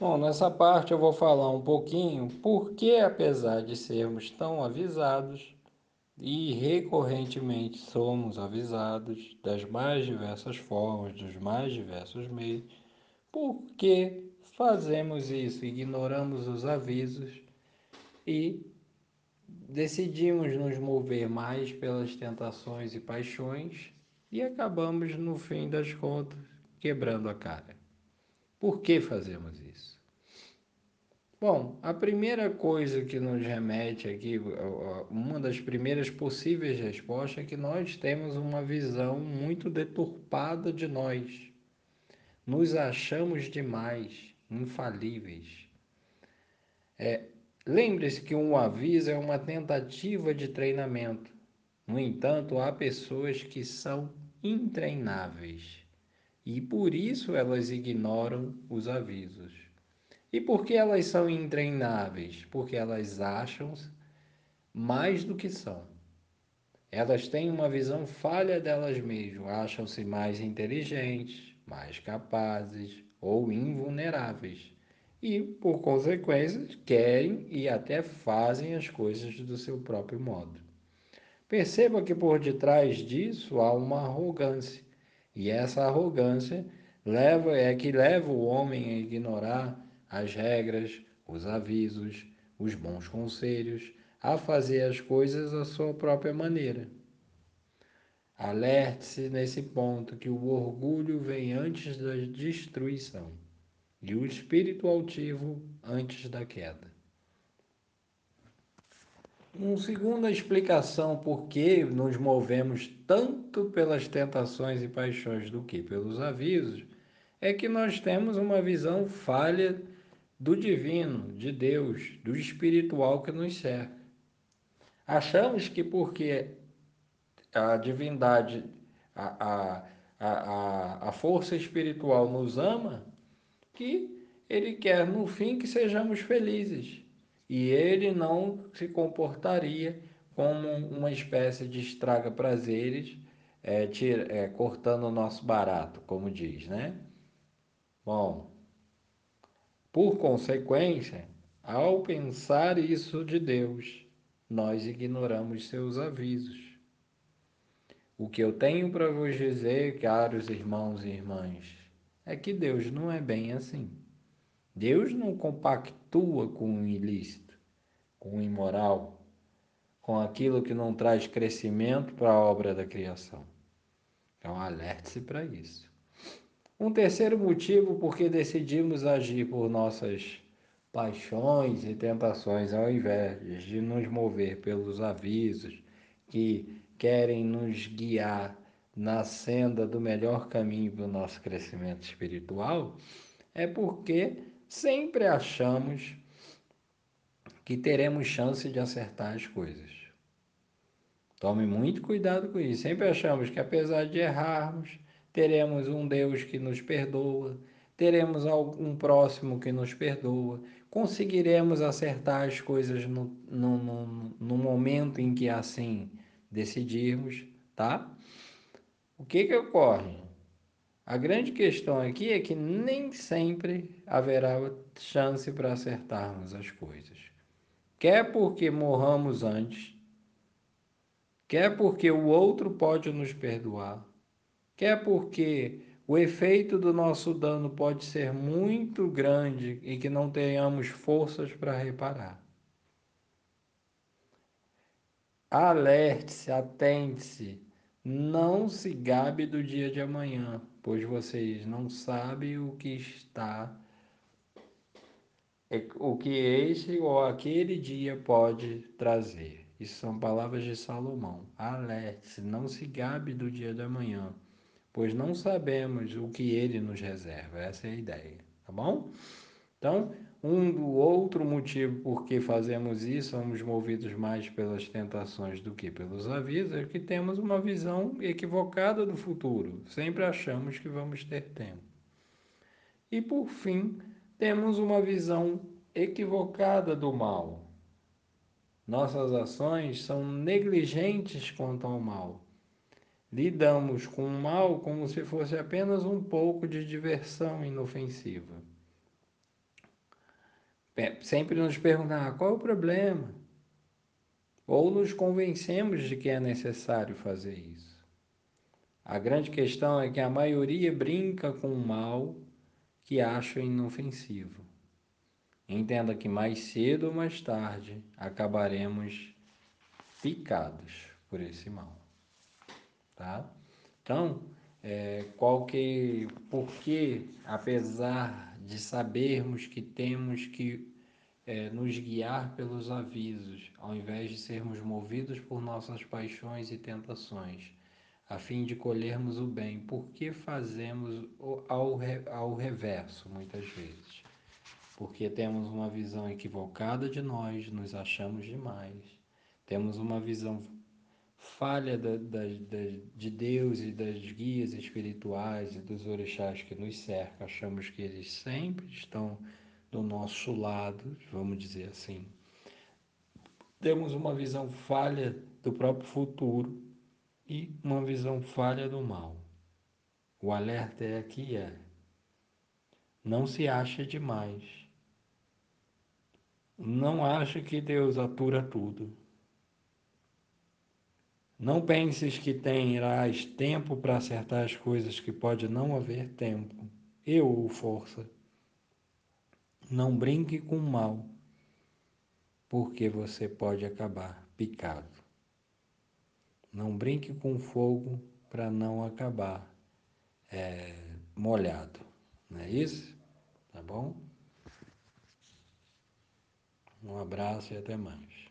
Bom, nessa parte eu vou falar um pouquinho porque, apesar de sermos tão avisados e recorrentemente somos avisados das mais diversas formas, dos mais diversos meios, por que fazemos isso? Ignoramos os avisos e decidimos nos mover mais pelas tentações e paixões e acabamos, no fim das contas, quebrando a cara. Por que fazemos isso? Bom, a primeira coisa que nos remete aqui, uma das primeiras possíveis respostas é que nós temos uma visão muito deturpada de nós. Nos achamos demais, infalíveis. É, Lembre-se que um aviso é uma tentativa de treinamento. No entanto, há pessoas que são intreináveis e por isso elas ignoram os avisos. E por que elas são intreináveis? Porque elas acham mais do que são. Elas têm uma visão falha delas mesmas, acham-se mais inteligentes, mais capazes ou invulneráveis. E, por consequência, querem e até fazem as coisas do seu próprio modo. Perceba que por detrás disso há uma arrogância, e essa arrogância leva é que leva o homem a ignorar as regras, os avisos, os bons conselhos, a fazer as coisas à sua própria maneira. Alerte-se nesse ponto que o orgulho vem antes da destruição e o espírito altivo antes da queda. Uma segunda explicação por que nos movemos tanto pelas tentações e paixões do que pelos avisos é que nós temos uma visão falha do divino, de Deus, do espiritual que nos cerca. Achamos que porque a divindade, a, a, a, a força espiritual nos ama, que ele quer no fim que sejamos felizes. E ele não se comportaria como uma espécie de estraga prazeres, é, tira, é, cortando o nosso barato, como diz, né? Bom, por consequência, ao pensar isso de Deus, nós ignoramos seus avisos. O que eu tenho para vos dizer, caros irmãos e irmãs, é que Deus não é bem assim. Deus não compactua com o ilícito, com o imoral, com aquilo que não traz crescimento para a obra da criação. Então, alerte-se para isso. Um terceiro motivo por que decidimos agir por nossas paixões e tentações, ao invés de nos mover pelos avisos que querem nos guiar na senda do melhor caminho do nosso crescimento espiritual, é porque sempre achamos que teremos chance de acertar as coisas. Tome muito cuidado com isso. Sempre achamos que apesar de errarmos, teremos um Deus que nos perdoa, teremos algum próximo que nos perdoa, conseguiremos acertar as coisas no, no, no, no momento em que assim decidirmos, tá? O que que ocorre? A grande questão aqui é que nem sempre haverá chance para acertarmos as coisas. Quer porque morramos antes, quer porque o outro pode nos perdoar, quer porque o efeito do nosso dano pode ser muito grande e que não tenhamos forças para reparar. Alerte-se, atente-se, não se gabe do dia de amanhã, pois vocês não sabem o que está, o que este ou aquele dia pode trazer. Isso são palavras de Salomão. Alerte-se, não se gabe do dia de amanhã pois não sabemos o que ele nos reserva. Essa é a ideia, tá bom? Então, um do outro motivo por que fazemos isso, somos movidos mais pelas tentações do que pelos avisos, é que temos uma visão equivocada do futuro. Sempre achamos que vamos ter tempo. E por fim, temos uma visão equivocada do mal. Nossas ações são negligentes quanto ao mal lidamos com o mal como se fosse apenas um pouco de diversão inofensiva. sempre nos perguntar qual é o problema. Ou nos convencemos de que é necessário fazer isso. A grande questão é que a maioria brinca com o mal que acha inofensivo. Entenda que mais cedo ou mais tarde acabaremos picados por esse mal, tá? Então, é, qual que, porque apesar de sabermos que temos que é, nos guiar pelos avisos, ao invés de sermos movidos por nossas paixões e tentações, a fim de colhermos o bem, por que fazemos ao, ao reverso muitas vezes? Porque temos uma visão equivocada de nós, nos achamos demais, temos uma visão falha da, da, da, de Deus e das guias espirituais e dos orixás que nos cercam, achamos que eles sempre estão do nosso lado, vamos dizer assim. Temos uma visão falha do próprio futuro e uma visão falha do mal. O alerta é aqui é: não se acha demais. Não ache que Deus atura tudo. Não penses que terás tempo para acertar as coisas que pode não haver tempo, eu ou força. Não brinque com o mal, porque você pode acabar picado. Não brinque com fogo para não acabar é, molhado. Não é isso? Tá bom? Um abraço e até mais.